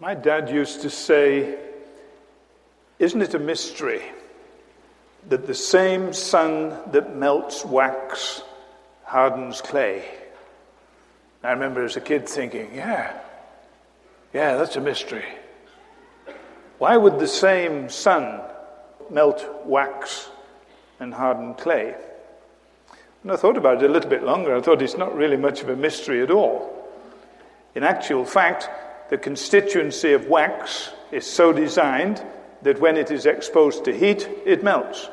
My dad used to say, Isn't it a mystery that the same sun that melts wax hardens clay? I remember as a kid thinking, Yeah, yeah, that's a mystery. Why would the same sun melt wax and harden clay? And I thought about it a little bit longer. I thought it's not really much of a mystery at all. In actual fact, the constituency of wax is so designed that when it is exposed to heat, it melts.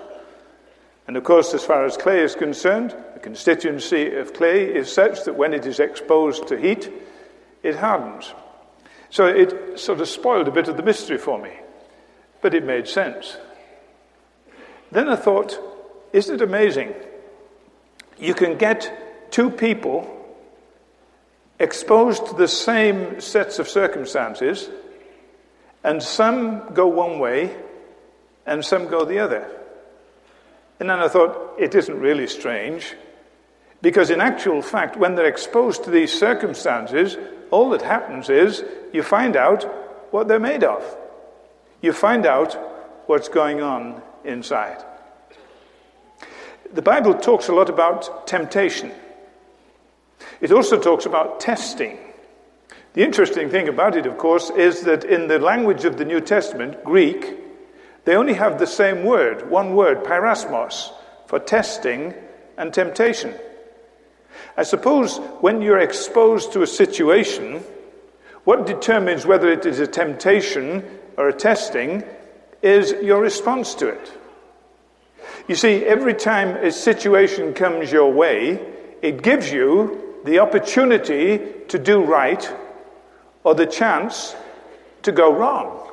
And of course, as far as clay is concerned, the constituency of clay is such that when it is exposed to heat, it hardens. So it sort of spoiled a bit of the mystery for me, but it made sense. Then I thought, isn't it amazing? You can get two people exposed to the same sets of circumstances, and some go one way and some go the other. And then I thought, it isn't really strange, because in actual fact, when they're exposed to these circumstances, all that happens is you find out what they're made of. You find out what's going on inside. The Bible talks a lot about temptation. It also talks about testing. The interesting thing about it, of course, is that in the language of the New Testament, Greek, they only have the same word, one word, peirasmos, for testing and temptation. I suppose when you're exposed to a situation, what determines whether it is a temptation or a testing is your response to it. You see, every time a situation comes your way, it gives you the opportunity to do right or the chance to go wrong.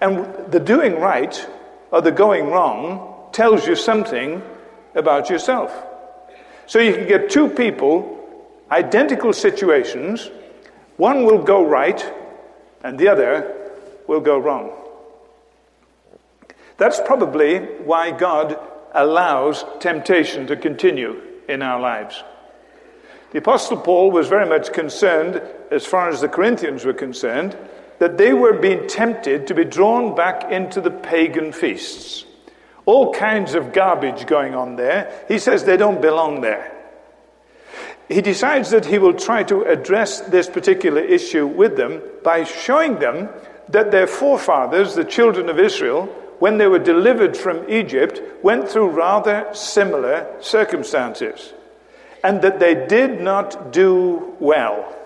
And the doing right or the going wrong tells you something about yourself. So you can get two people, identical situations, one will go right and the other will go wrong. That's probably why God allows temptation to continue in our lives. The Apostle Paul was very much concerned, as far as the Corinthians were concerned, that they were being tempted to be drawn back into the pagan feasts. All kinds of garbage going on there. He says they don't belong there. He decides that he will try to address this particular issue with them by showing them that their forefathers, the children of Israel, when they were delivered from Egypt, went through rather similar circumstances and that they did not do well.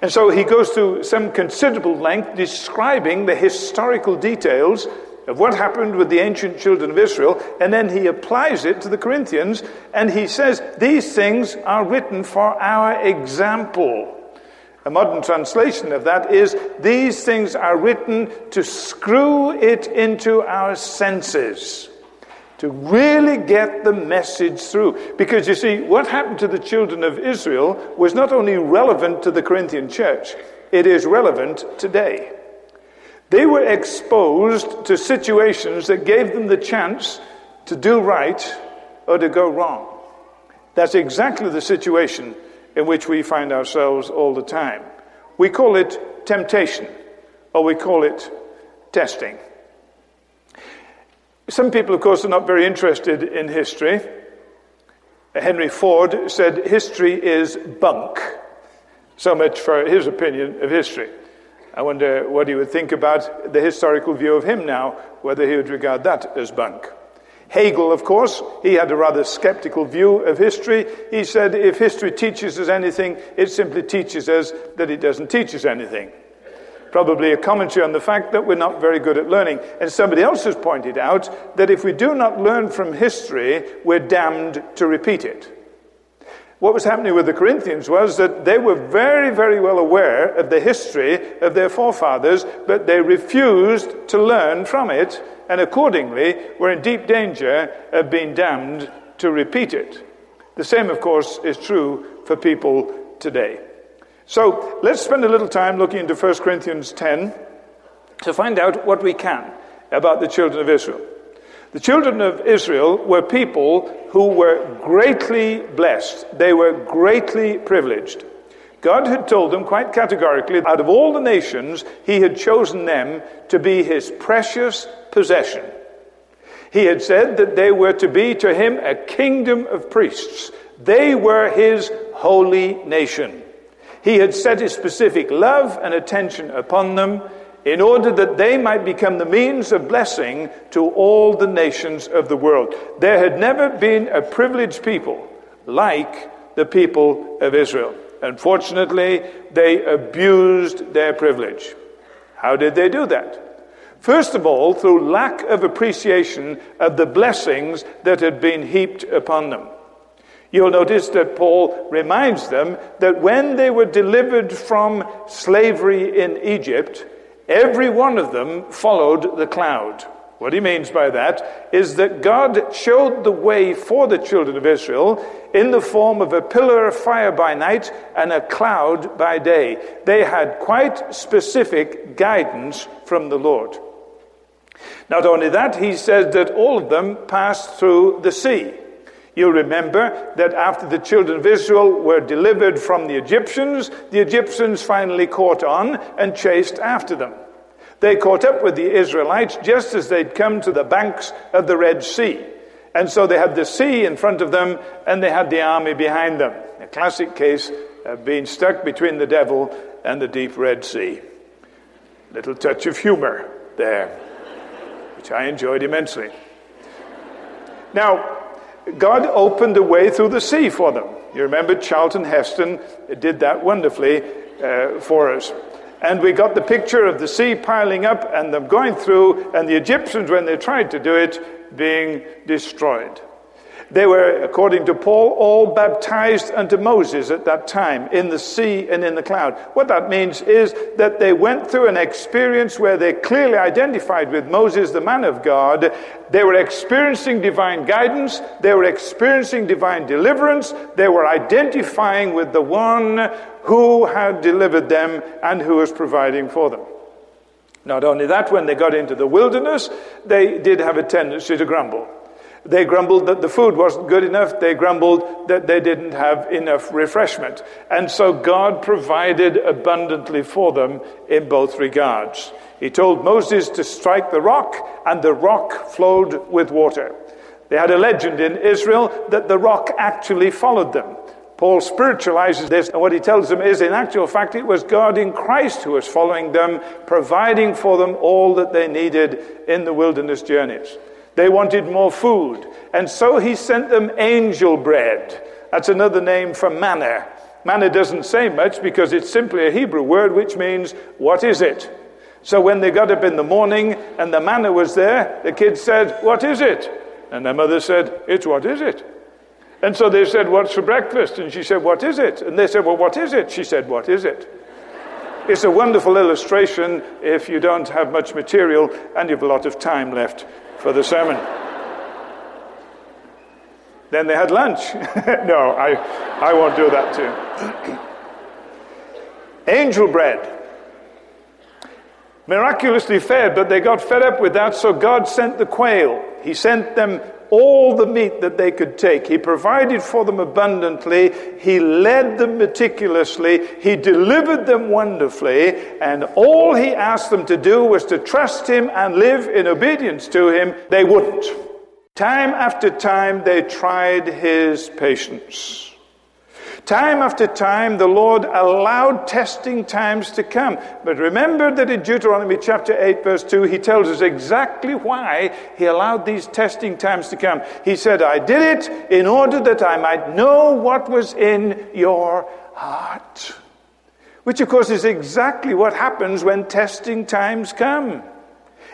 And so he goes to some considerable length describing the historical details of what happened with the ancient children of Israel, and then he applies it to the Corinthians, and he says, These things are written for our example. A modern translation of that is, These things are written to screw it into our senses to really get the message through. Because you see, what happened to the children of Israel was not only relevant to the Corinthian church, it is relevant today. They were exposed to situations that gave them the chance to do right or to go wrong. That's exactly the situation in which we find ourselves all the time. We call it temptation, or we call it testing. Some people, of course, are not very interested in history. Henry Ford said history is bunk. So much for his opinion of history. I wonder what he would think about the historical view of him now, whether he would regard that as bunk. Hegel, of course, he had a rather skeptical view of history. He said if history teaches us anything, it simply teaches us that it doesn't teach us anything probably a commentary on the fact that we're not very good at learning. And somebody else has pointed out that if we do not learn from history, we're damned to repeat it. What was happening with the Corinthians was that they were very, very well aware of the history of their forefathers, but they refused to learn from it, and accordingly were in deep danger of being damned to repeat it. The same, of course, is true for people today. So let's spend a little time looking into 1 Corinthians 10 to find out what we can about the children of Israel. The children of Israel were people who were greatly blessed, they were greatly privileged. God had told them quite categorically, out of all the nations, He had chosen them to be His precious possession. He had said that they were to be to Him a kingdom of priests. They were His holy nation. He had set His specific love and attention upon them in order that they might become the means of blessing to all the nations of the world. There had never been a privileged people like the people of Israel. Unfortunately, they abused their privilege. How did they do that? First of all, through lack of appreciation of the blessings that had been heaped upon them. You'll notice that Paul reminds them that when they were delivered from slavery in Egypt, every one of them followed the cloud. What he means by that is that God showed the way for the children of Israel in the form of a pillar of fire by night and a cloud by day. They had quite specific guidance from the Lord. Not only that, he says that all of them passed through the sea. You'll remember that after the children of Israel were delivered from the Egyptians, the Egyptians finally caught on and chased after them. They caught up with the Israelites just as they'd come to the banks of the Red Sea. And so they had the sea in front of them and they had the army behind them. A classic case of being stuck between the devil and the deep Red Sea. Little touch of humor there, which I enjoyed immensely. Now, God opened a way through the sea for them. You remember Charlton Heston did that wonderfully uh, for us. And we got the picture of the sea piling up and them going through, and the Egyptians, when they tried to do it, being destroyed. They were, according to Paul, all baptized unto Moses at that time in the sea and in the cloud. What that means is that they went through an experience where they clearly identified with Moses, the man of God. They were experiencing divine guidance. They were experiencing divine deliverance. They were identifying with the one who had delivered them and who was providing for them. Not only that, when they got into the wilderness, they did have a tendency to grumble. They grumbled that the food wasn't good enough. They grumbled that they didn't have enough refreshment. And so God provided abundantly for them in both regards. He told Moses to strike the rock, and the rock flowed with water. They had a legend in Israel that the rock actually followed them. Paul spiritualizes this, and what he tells them is, in actual fact, it was God in Christ who was following them, providing for them all that they needed in the wilderness journeys. They wanted more food. And so he sent them angel bread. That's another name for manna. Manna doesn't say much because it's simply a Hebrew word which means, What is it? So when they got up in the morning and the manna was there, the kids said, What is it? And their mother said, It's what is it? And so they said, What's for breakfast? And she said, What is it? And they said, Well, what is it? She said, What is it? It's a wonderful illustration if you don't have much material and you have a lot of time left for the sermon. then they had lunch. no, I, I won't do that too. Angel bread. Miraculously fed, but they got fed up with that, so God sent the quail. He sent them all the meat that they could take. He provided for them abundantly. He led them meticulously. He delivered them wonderfully. And all he asked them to do was to trust him and live in obedience to him. They wouldn't. Time after time, they tried his patience. Time after time, the Lord allowed testing times to come. But remember that in Deuteronomy chapter 8, verse 2, he tells us exactly why he allowed these testing times to come. He said, I did it in order that I might know what was in your heart. Which, of course, is exactly what happens when testing times come.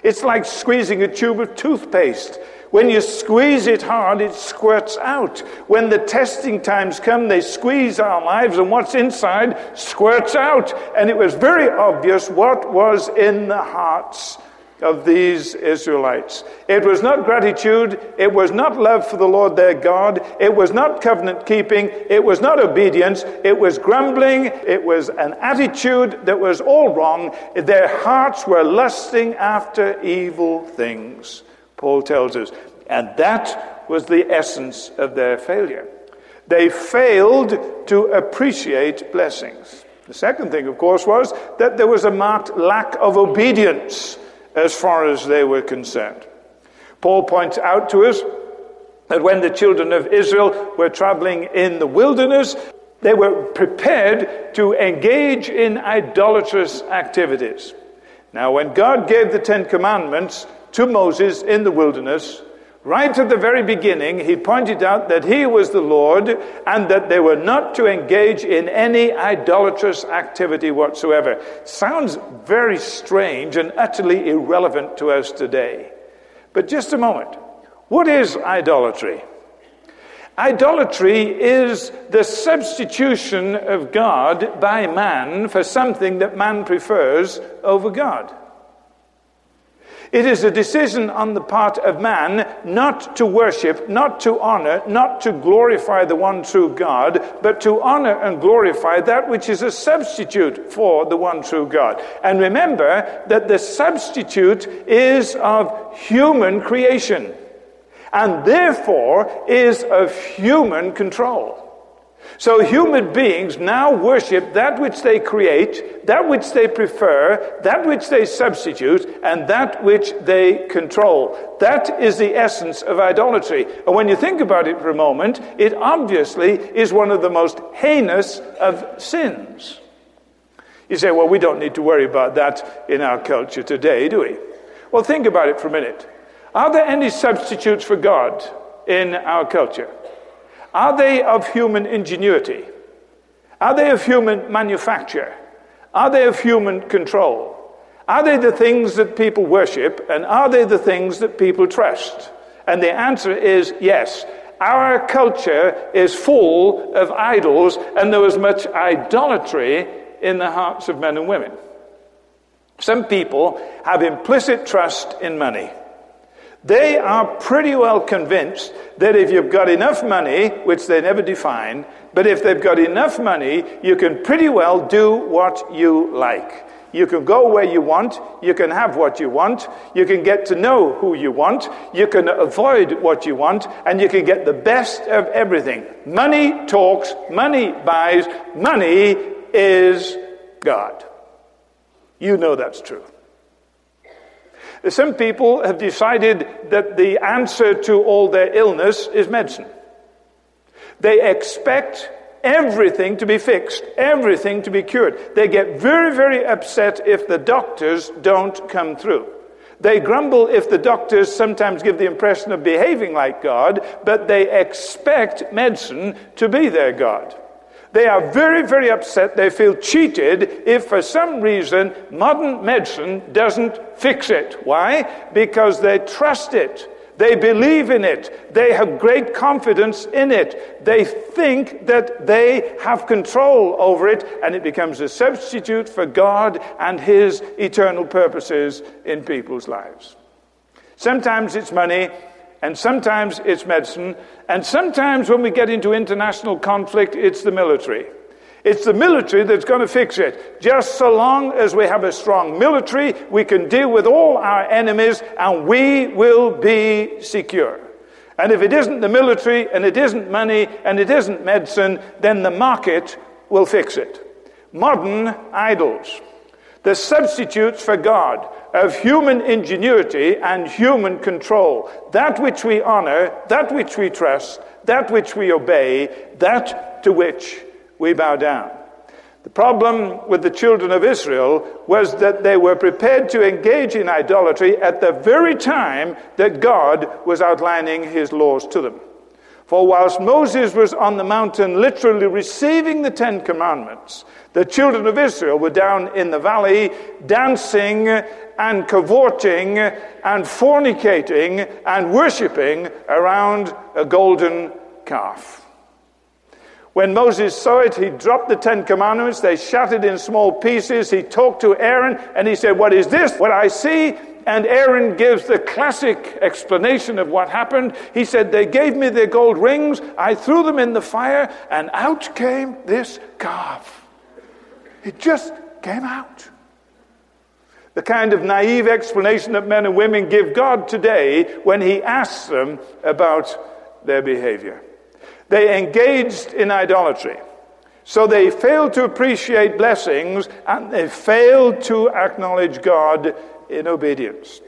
It's like squeezing a tube of toothpaste. When you squeeze it hard, it squirts out. When the testing times come, they squeeze our lives, and what's inside squirts out. And it was very obvious what was in the hearts of these Israelites. It was not gratitude. It was not love for the Lord their God. It was not covenant keeping. It was not obedience. It was grumbling. It was an attitude that was all wrong. Their hearts were lusting after evil things. Paul tells us. And that was the essence of their failure. They failed to appreciate blessings. The second thing, of course, was that there was a marked lack of obedience as far as they were concerned. Paul points out to us that when the children of Israel were traveling in the wilderness, they were prepared to engage in idolatrous activities. Now, when God gave the Ten Commandments to Moses in the wilderness, Right at the very beginning, he pointed out that he was the Lord and that they were not to engage in any idolatrous activity whatsoever. Sounds very strange and utterly irrelevant to us today. But just a moment. What is idolatry? Idolatry is the substitution of God by man for something that man prefers over God. It is a decision on the part of man not to worship, not to honor, not to glorify the one true God, but to honor and glorify that which is a substitute for the one true God. And remember that the substitute is of human creation and therefore is of human control. So human beings now worship that which they create, that which they prefer, that which they substitute, and that which they control. That is the essence of idolatry. And when you think about it for a moment, it obviously is one of the most heinous of sins. You say, well, we don't need to worry about that in our culture today, do we? Well, think about it for a minute. Are there any substitutes for God in our culture? Are they of human ingenuity? Are they of human manufacture? Are they of human control? Are they the things that people worship? And are they the things that people trust? And the answer is yes. Our culture is full of idols, and there is much idolatry in the hearts of men and women. Some people have implicit trust in money. They are pretty well convinced that if you've got enough money, which they never define, but if they've got enough money, you can pretty well do what you like. You can go where you want. You can have what you want. You can get to know who you want. You can avoid what you want. And you can get the best of everything. Money talks. Money buys. Money is God. You know that's true. Some people have decided that the answer to all their illness is medicine. They expect everything to be fixed, everything to be cured. They get very, very upset if the doctors don't come through. They grumble if the doctors sometimes give the impression of behaving like God, but they expect medicine to be their God. They are very, very upset. They feel cheated if for some reason modern medicine doesn't fix it. Why? Because they trust it. They believe in it. They have great confidence in it. They think that they have control over it, and it becomes a substitute for God and His eternal purposes in people's lives. Sometimes it's money, and sometimes it's medicine, and sometimes when we get into international conflict, it's the military. It's the military that's going to fix it. Just so long as we have a strong military, we can deal with all our enemies and we will be secure. And if it isn't the military and it isn't money and it isn't medicine, then the market will fix it. Modern idols the substitutes for God of human ingenuity and human control. That which we honor, that which we trust, that which we obey, that to which we bow down. The problem with the children of Israel was that they were prepared to engage in idolatry at the very time that God was outlining his laws to them. For whilst Moses was on the mountain literally receiving the Ten Commandments, the children of Israel were down in the valley dancing and cavorting and fornicating and worshipping around a golden calf. When Moses saw it, he dropped the Ten Commandments. They shattered in small pieces. He talked to Aaron and he said, What is this? What I see? And Aaron gives the classic explanation of what happened. He said, They gave me their gold rings. I threw them in the fire, and out came this calf. It just came out. The kind of naive explanation that men and women give God today when He asks them about their behavior. They engaged in idolatry. So they failed to appreciate blessings and they failed to acknowledge God in obedience.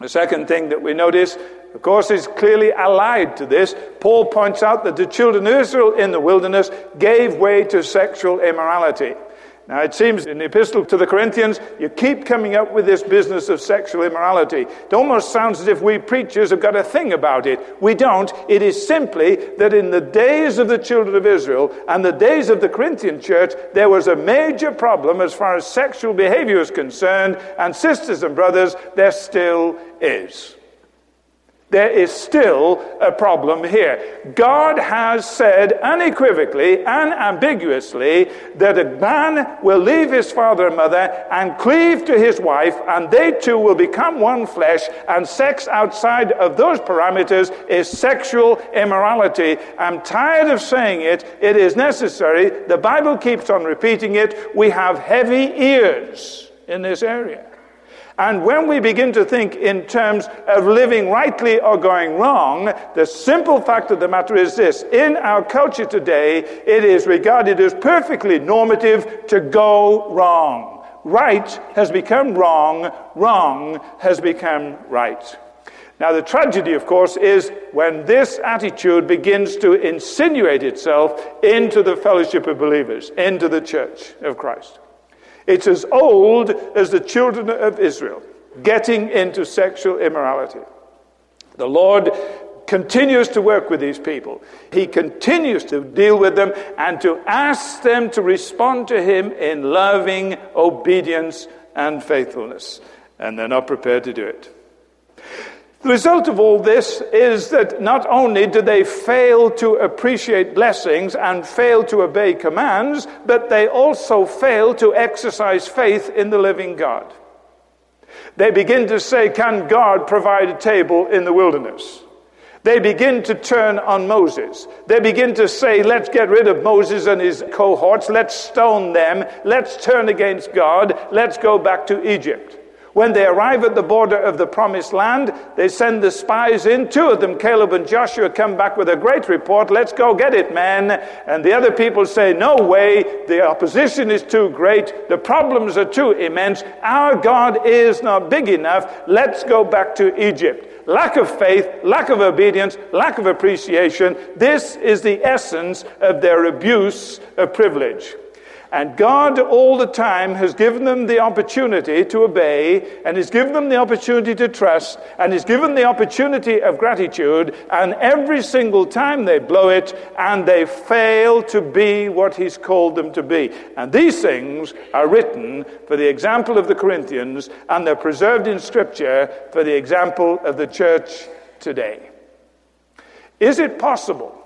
The second thing that we notice, of course, is clearly allied to this. Paul points out that the children of Israel in the wilderness gave way to sexual immorality. Now, it seems in the epistle to the Corinthians, you keep coming up with this business of sexual immorality. It almost sounds as if we preachers have got a thing about it. We don't. It is simply that in the days of the children of Israel and the days of the Corinthian church, there was a major problem as far as sexual behavior is concerned, and sisters and brothers, there still is there is still a problem here. God has said unequivocally and ambiguously that a man will leave his father and mother and cleave to his wife, and they two will become one flesh, and sex outside of those parameters is sexual immorality. I'm tired of saying it. It is necessary. The Bible keeps on repeating it. We have heavy ears in this area. And when we begin to think in terms of living rightly or going wrong, the simple fact of the matter is this. In our culture today, it is regarded as perfectly normative to go wrong. Right has become wrong, wrong has become right. Now, the tragedy, of course, is when this attitude begins to insinuate itself into the fellowship of believers, into the church of Christ. It's as old as the children of Israel getting into sexual immorality. The Lord continues to work with these people. He continues to deal with them and to ask them to respond to Him in loving obedience and faithfulness. And they're not prepared to do it. The result of all this is that not only do they fail to appreciate blessings and fail to obey commands, but they also fail to exercise faith in the living God. They begin to say, Can God provide a table in the wilderness? They begin to turn on Moses. They begin to say, Let's get rid of Moses and his cohorts. Let's stone them. Let's turn against God. Let's go back to Egypt. When they arrive at the border of the promised land, they send the spies in. Two of them, Caleb and Joshua, come back with a great report. Let's go get it, man. And the other people say, No way. The opposition is too great. The problems are too immense. Our God is not big enough. Let's go back to Egypt. Lack of faith, lack of obedience, lack of appreciation. This is the essence of their abuse of privilege. And God, all the time, has given them the opportunity to obey, and has given them the opportunity to trust, and has given the opportunity of gratitude. And every single time they blow it, and they fail to be what He's called them to be. And these things are written for the example of the Corinthians, and they're preserved in Scripture for the example of the church today. Is it possible?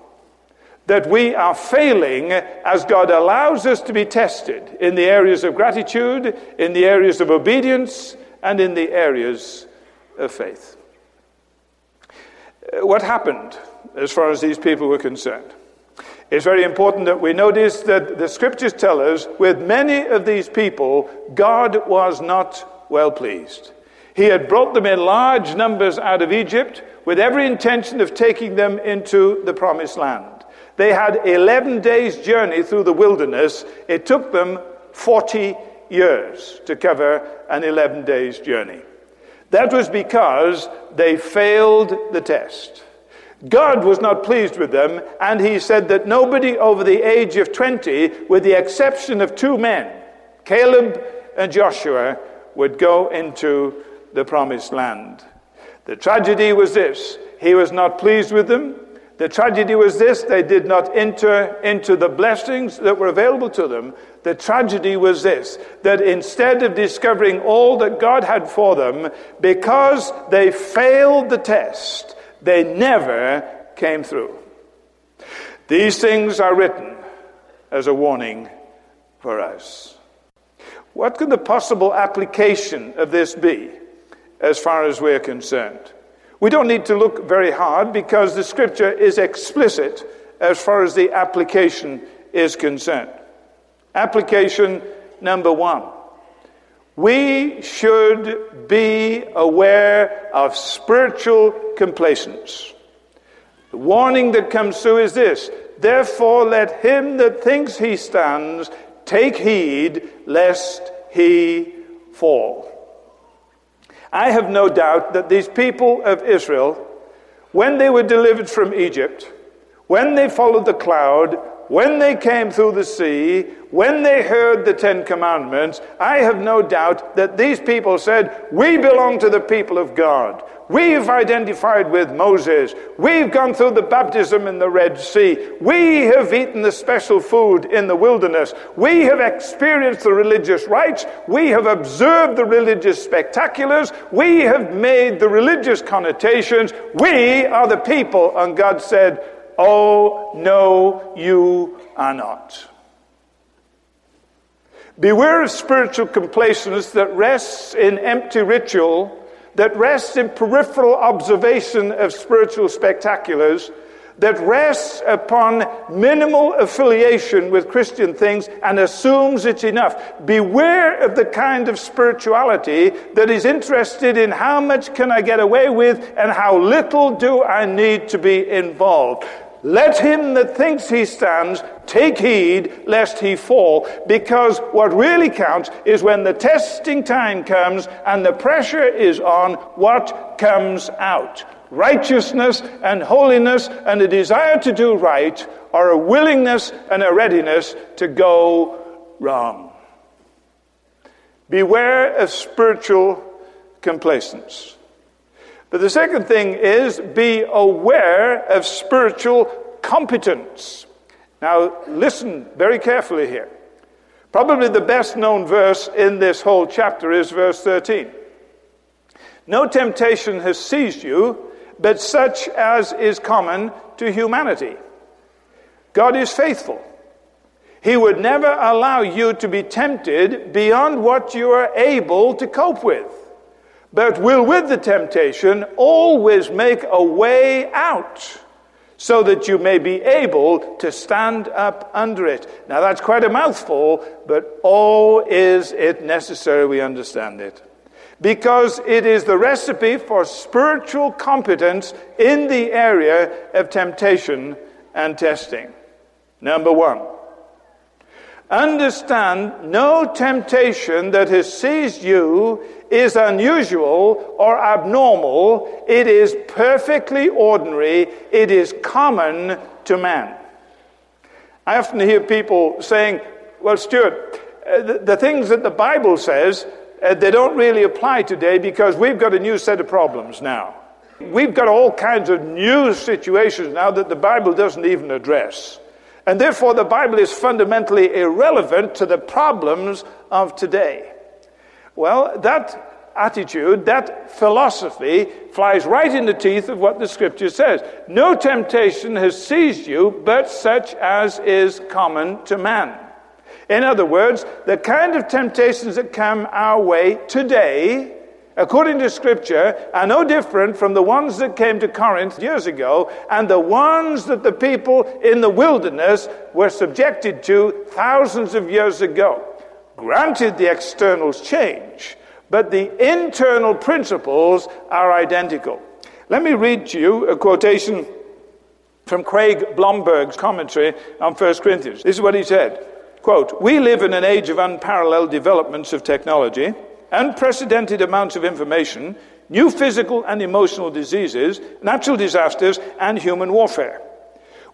That we are failing as God allows us to be tested in the areas of gratitude, in the areas of obedience, and in the areas of faith. Uh, what happened as far as these people were concerned? It's very important that we notice that the scriptures tell us with many of these people, God was not well pleased. He had brought them in large numbers out of Egypt with every intention of taking them into the promised land. They had 11 days' journey through the wilderness. It took them 40 years to cover an 11 days' journey. That was because they failed the test. God was not pleased with them, and he said that nobody over the age of 20, with the exception of two men, Caleb and Joshua, would go into the promised land. The tragedy was this he was not pleased with them. The tragedy was this they did not enter into the blessings that were available to them. The tragedy was this that instead of discovering all that God had for them, because they failed the test, they never came through. These things are written as a warning for us. What could the possible application of this be as far as we're concerned? We don't need to look very hard because the scripture is explicit as far as the application is concerned. Application number one. We should be aware of spiritual complacence. The warning that comes through is this Therefore, let him that thinks he stands take heed lest he fall. I have no doubt that these people of Israel, when they were delivered from Egypt, when they followed the cloud, when they came through the sea, when they heard the Ten Commandments, I have no doubt that these people said, We belong to the people of God. We've identified with Moses. We've gone through the baptism in the Red Sea. We have eaten the special food in the wilderness. We have experienced the religious rites. We have observed the religious spectaculars. We have made the religious connotations. We are the people. And God said, Oh, no, you are not. Beware of spiritual complacence that rests in empty ritual that rests in peripheral observation of spiritual spectaculars, that rests upon minimal affiliation with Christian things and assumes it's enough. Beware of the kind of spirituality that is interested in how much can I get away with and how little do I need to be involved. Let him that thinks he stands take heed lest he fall, because what really counts is when the testing time comes and the pressure is on, what comes out. Righteousness and holiness and a desire to do right are a willingness and a readiness to go wrong. Beware of spiritual complacence. But the second thing is be aware of spiritual competence. Now, listen very carefully here. Probably the best known verse in this whole chapter is verse 13. No temptation has seized you, but such as is common to humanity. God is faithful. He would never allow you to be tempted beyond what you are able to cope with but will with the temptation always make a way out so that you may be able to stand up under it. Now that's quite a mouthful, but oh, is it necessary we understand it. Because it is the recipe for spiritual competence in the area of temptation and testing. Number one. Understand no temptation that has seized you is unusual or abnormal. It is perfectly ordinary. It is common to man. I often hear people saying, well, Stuart, uh, the, things that the Bible says, uh, they don't really apply today because we've got a new set of problems now. We've got all kinds of new situations now that the Bible doesn't even address. And therefore, the Bible is fundamentally irrelevant to the problems of today. Well, that attitude, that philosophy, flies right in the teeth of what the scripture says. No temptation has seized you but such as is common to man. In other words, the kind of temptations that come our way today according to Scripture, are no different from the ones that came to Corinth years ago and the ones that the people in the wilderness were subjected to thousands of years ago. Granted, the externals change, but the internal principles are identical. Let me read to you a quotation from Craig Blomberg's commentary on 1 Corinthians. This is what he said. Quote, We live in an age of unparalleled developments of technology unprecedented amounts of information, new physical and emotional diseases, natural disasters, and human warfare.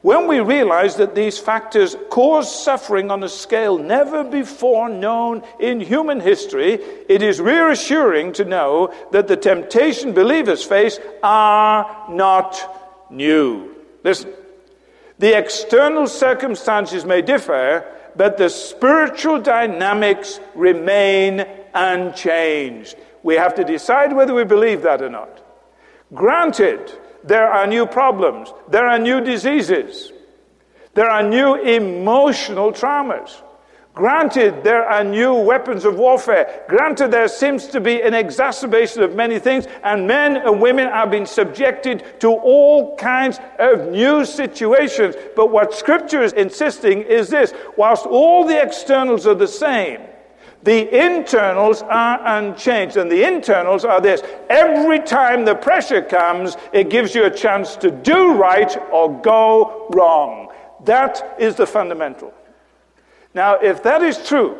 When we realize that these factors cause suffering on a scale never before known in human history, it is reassuring to know that the temptation believers face are not new. Listen, the external circumstances may differ, but the spiritual dynamics remain unchanged. We have to decide whether we believe that or not. Granted, there are new problems, there are new diseases, there are new emotional traumas. Granted, there are new weapons of warfare. Granted, there seems to be an exacerbation of many things, and men and women are being subjected to all kinds of new situations. But what Scripture is insisting is this whilst all the externals are the same, the internals are unchanged. And the internals are this every time the pressure comes, it gives you a chance to do right or go wrong. That is the fundamental. Now, if that is true,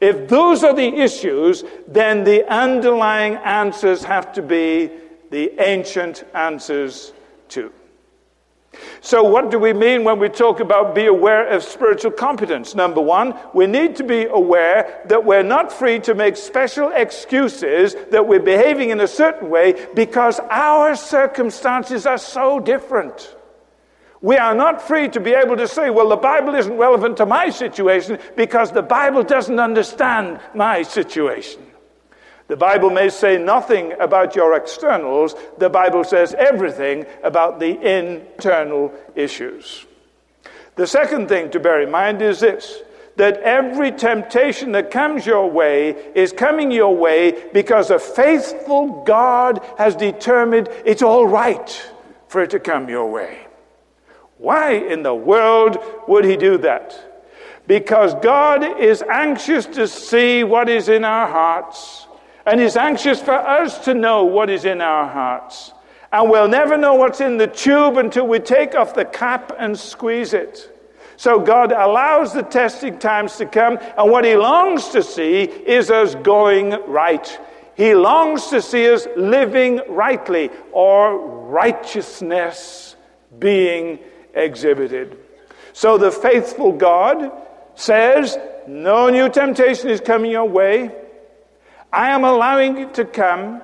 if those are the issues, then the underlying answers have to be the ancient answers too. So, what do we mean when we talk about be aware of spiritual competence? Number one, we need to be aware that we're not free to make special excuses that we're behaving in a certain way because our circumstances are so different. We are not free to be able to say, well, the Bible isn't relevant to my situation because the Bible doesn't understand my situation. The Bible may say nothing about your externals, the Bible says everything about the internal issues. The second thing to bear in mind is this that every temptation that comes your way is coming your way because a faithful God has determined it's all right for it to come your way. Why in the world would he do that? Because God is anxious to see what is in our hearts, and is anxious for us to know what is in our hearts. And we'll never know what's in the tube until we take off the cap and squeeze it. So God allows the testing times to come, and what He longs to see is us going right. He longs to see us living rightly, or righteousness being exhibited. So the faithful God says, No new temptation is coming your way. I am allowing it to come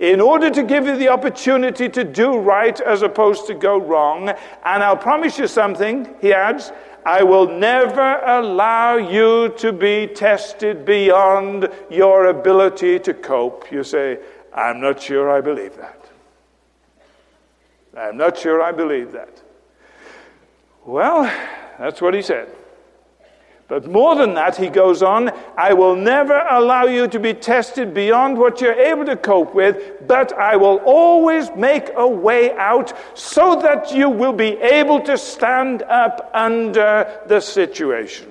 in order to give you the opportunity to do right as opposed to go wrong. And I'll promise you something, he adds, I will never allow you to be tested beyond your ability to cope. You say, I'm not sure I believe that. I'm not sure I believe that. Well, that's what he said. But more than that, he goes on, I will never allow you to be tested beyond what you're able to cope with, but I will always make a way out so that you will be able to stand up under the situation.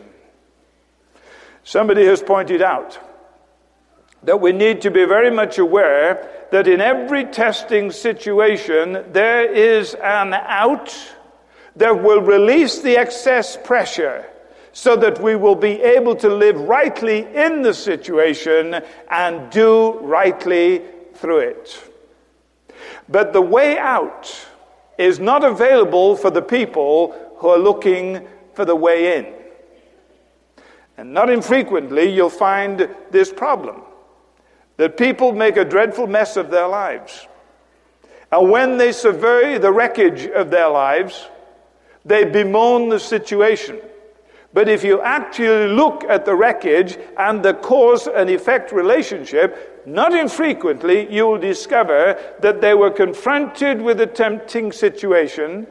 Somebody has pointed out that we need to be very much aware that in every testing situation, there is an out that will release the excess pressure so that we will be able to live rightly in the situation and do rightly through it. But the way out is not available for the people who are looking for the way in. And not infrequently, you'll find this problem that people make a dreadful mess of their lives. And when they survey the wreckage of their lives, they bemoan the situation. But if you actually look at the wreckage and the cause and effect relationship, not infrequently you will discover that they were confronted with a tempting situation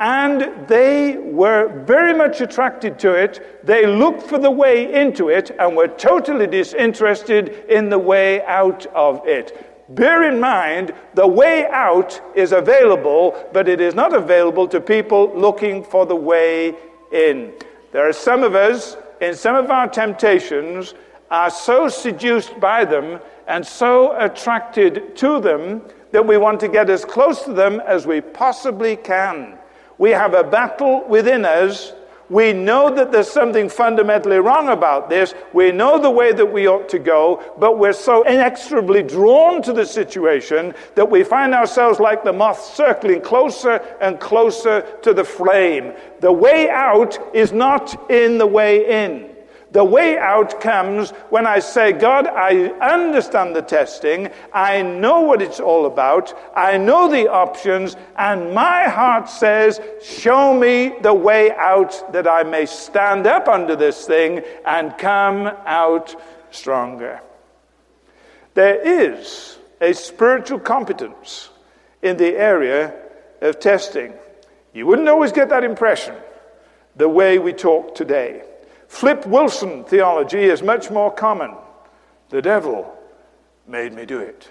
and they were very much attracted to it. They looked for the way into it and were totally disinterested in the way out of it. Bear in mind, the way out is available, but it is not available to people looking for the way in. There are some of us, in some of our temptations, are so seduced by them and so attracted to them that we want to get as close to them as we possibly can. We have a battle within us we know that there's something fundamentally wrong about this. We know the way that we ought to go, but we're so inexorably drawn to the situation that we find ourselves like the moth circling closer and closer to the flame. The way out is not in the way in. The way out comes when I say, God, I understand the testing. I know what it's all about. I know the options. And my heart says, show me the way out that I may stand up under this thing and come out stronger. There is a spiritual competence in the area of testing. You wouldn't always get that impression the way we talk today. Flip Wilson theology is much more common. The devil made me do it.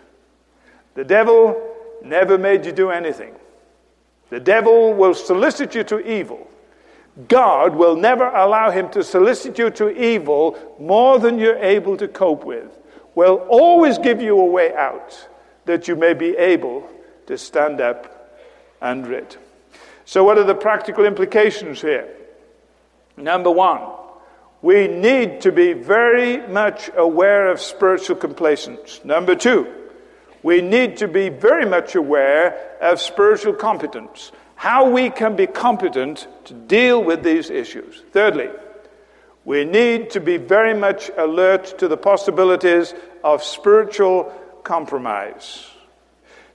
The devil never made you do anything. The devil will solicit you to evil. God will never allow him to solicit you to evil more than you're able to cope with. Will always give you a way out that you may be able to stand up under it. So, what are the practical implications here? Number one, we need to be very much aware of spiritual complacence. Number two, we need to be very much aware of spiritual competence, how we can be competent to deal with these issues. Thirdly, we need to be very much alert to the possibilities of spiritual compromise.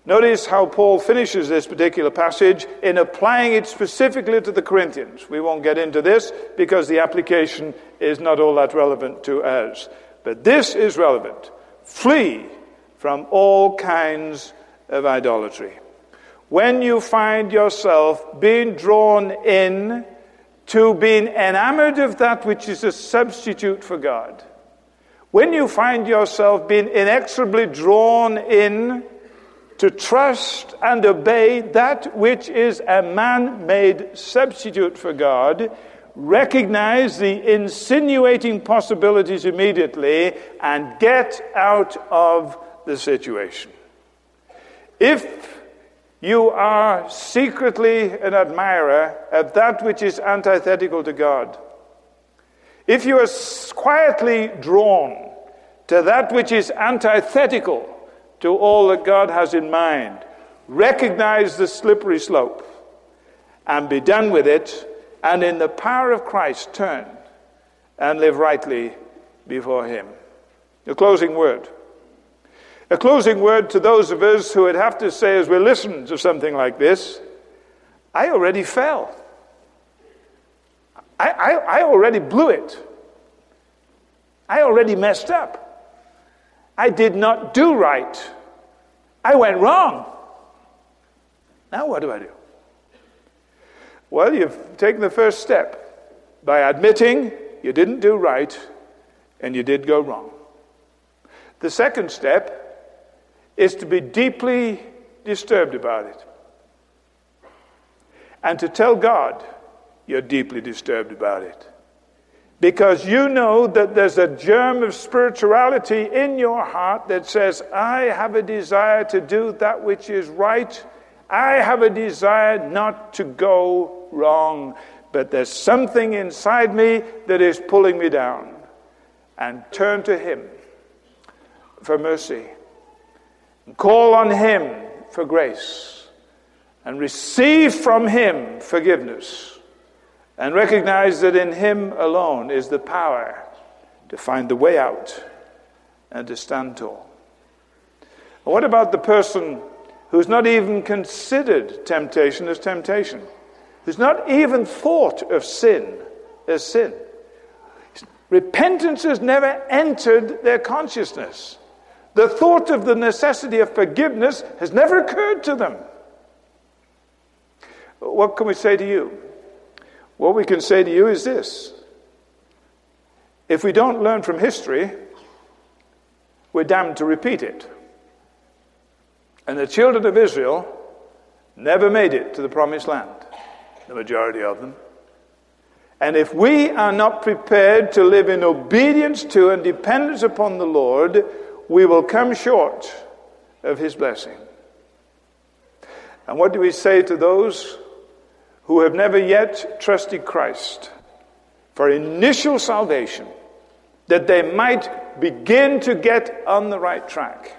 Notice how Paul finishes this particular passage in applying it specifically to the Corinthians. We won't get into this because the application is not all that relevant to us. But this is relevant. Flee from all kinds of idolatry. When you find yourself being drawn in to being enamored of that which is a substitute for God, when you find yourself being inexorably drawn in to trust and obey that which is a man made substitute for God, recognize the insinuating possibilities immediately, and get out of the situation. If you are secretly an admirer of that which is antithetical to God, if you are quietly drawn to that which is antithetical to all that God has in mind, recognize the slippery slope and be done with it, and in the power of Christ turn and live rightly before Him. A closing word. A closing word to those of us who would have to say, as we listen to something like this, I already fell. I, I, I already blew it. I already messed up. I did not do right. I went wrong. Now what do I do? Well, you've taken the first step by admitting you didn't do right and you did go wrong. The second step is to be deeply disturbed about it. And to tell God you're deeply disturbed about it. Because you know that there's a germ of spirituality in your heart that says, I have a desire to do that which is right. I have a desire not to go wrong. But there's something inside me that is pulling me down. And turn to Him for mercy Call on Him for grace and receive from Him forgiveness and recognize that in Him alone is the power to find the way out and to stand tall. What about the person who's not even considered temptation as temptation? Who's not even thought of sin as sin? Repentance has never entered their consciousness. The thought of the necessity of forgiveness has never occurred to them. What can we say to you? What we can say to you is this if we don't learn from history, we're damned to repeat it. And the children of Israel never made it to the promised land, the majority of them. And if we are not prepared to live in obedience to and dependence upon the Lord, we will come short of his blessing. And what do we say to those who have never yet trusted Christ for initial salvation, that they might begin to get on the right track?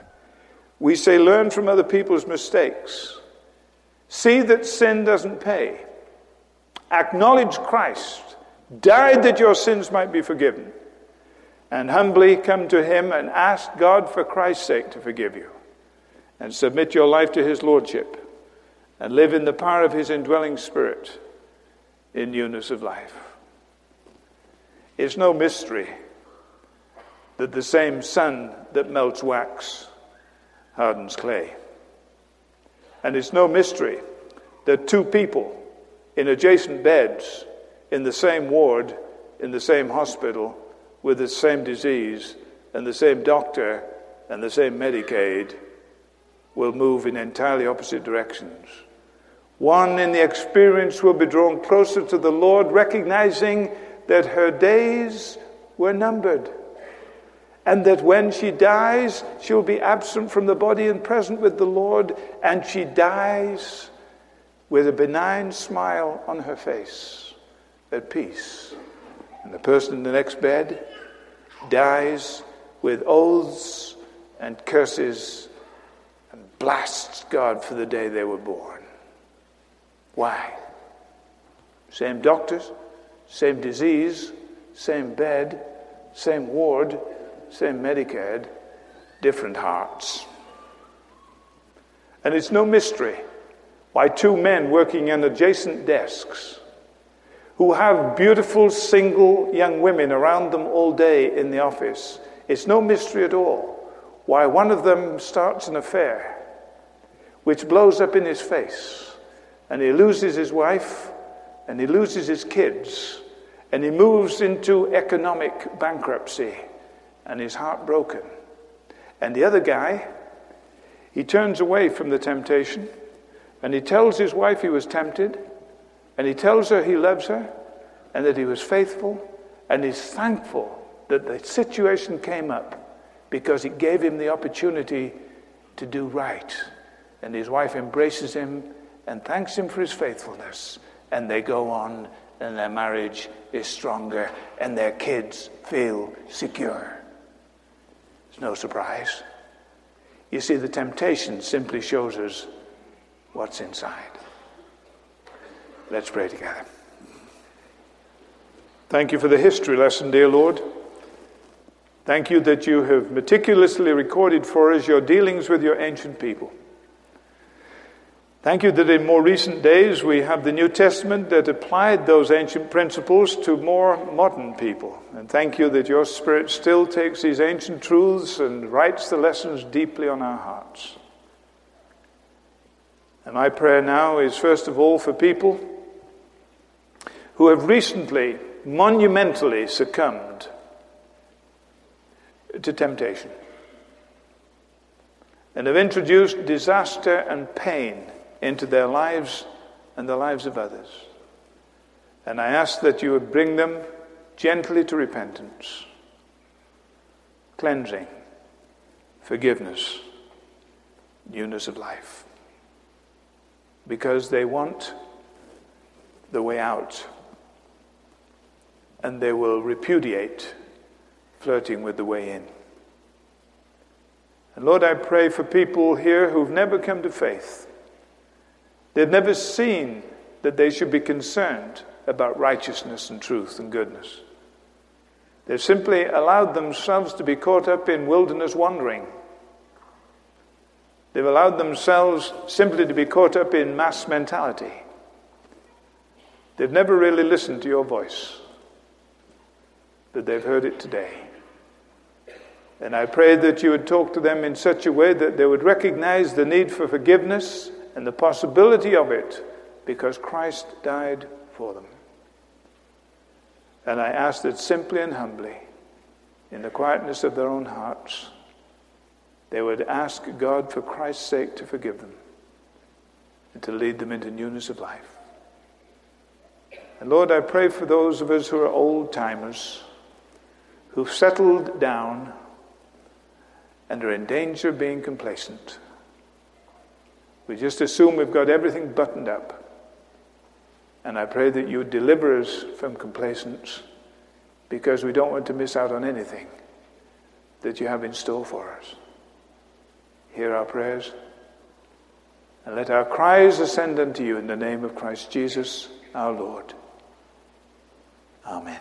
We say, learn from other people's mistakes. See that sin doesn't pay. Acknowledge Christ died that your sins might be forgiven and humbly come to Him and ask God for Christ's sake to forgive you and submit your life to His Lordship and live in the power of His indwelling Spirit in newness of life. It's no mystery that the same sun that melts wax hardens clay. And it's no mystery that two people in adjacent beds in the same ward, in the same hospital, with the same disease and the same doctor and the same Medicaid will move in entirely opposite directions. One in the experience will be drawn closer to the Lord, recognizing that her days were numbered, and that when she dies, she will be absent from the body and present with the Lord, and she dies with a benign smile on her face, at peace. And the person in the next bed dies with oaths and curses and blasts God for the day they were born. Why? Same doctors, same disease, same bed, same ward, same Medicaid, different hearts. And it's no mystery why two men working in adjacent desks who have beautiful single young women around them all day in the office, it's no mystery at all why one of them starts an affair which blows up in his face and he loses his wife and he loses his kids and he moves into economic bankruptcy and is heartbroken. And the other guy, he turns away from the temptation and he tells his wife he was tempted and he tells her he loves her and that he was faithful and he's thankful that the situation came up because it gave him the opportunity to do right. And his wife embraces him and thanks him for his faithfulness and they go on, and their marriage is stronger, and their kids feel secure. It's no surprise. You see, the temptation simply shows us what's inside. Let's pray together. Thank you for the history lesson, dear Lord. Thank you that you have meticulously recorded for us your dealings with your ancient people. Thank you that in more recent days we have the New Testament that applied those ancient principles to more modern people. And thank you that your Spirit still takes these ancient truths and writes the lessons deeply on our hearts. And my prayer now is first of all for people who have recently monumentally succumbed to temptation and have introduced disaster and pain into their lives and the lives of others. And I ask that you would bring them gently to repentance, cleansing, forgiveness, newness of life. Because they want the way out. And they will repudiate flirting with the way in. And Lord, I pray for people here who've never come to faith They've never seen that they should be concerned about righteousness and truth and goodness. They've simply allowed themselves to be caught up in wilderness wandering. They've allowed themselves simply to be caught up in mass mentality. They've never really listened to your voice, but they've heard it today. And I pray that you would talk to them in such a way that they would recognize the need for forgiveness and the possibility of it because Christ died for them. And I ask that simply and humbly, in the quietness of their own hearts, they would ask God for Christ's sake to forgive them and to lead them into newness of life. And Lord, I pray for those of us who are old timers, who've settled down and are in danger of being complacent. We just assume we've got everything buttoned up. And I pray that you deliver us from complacence because we don't want to miss out on anything that you have in store for us. Hear our prayers and let our cries ascend unto you in the name of Christ Jesus our Lord. Amen.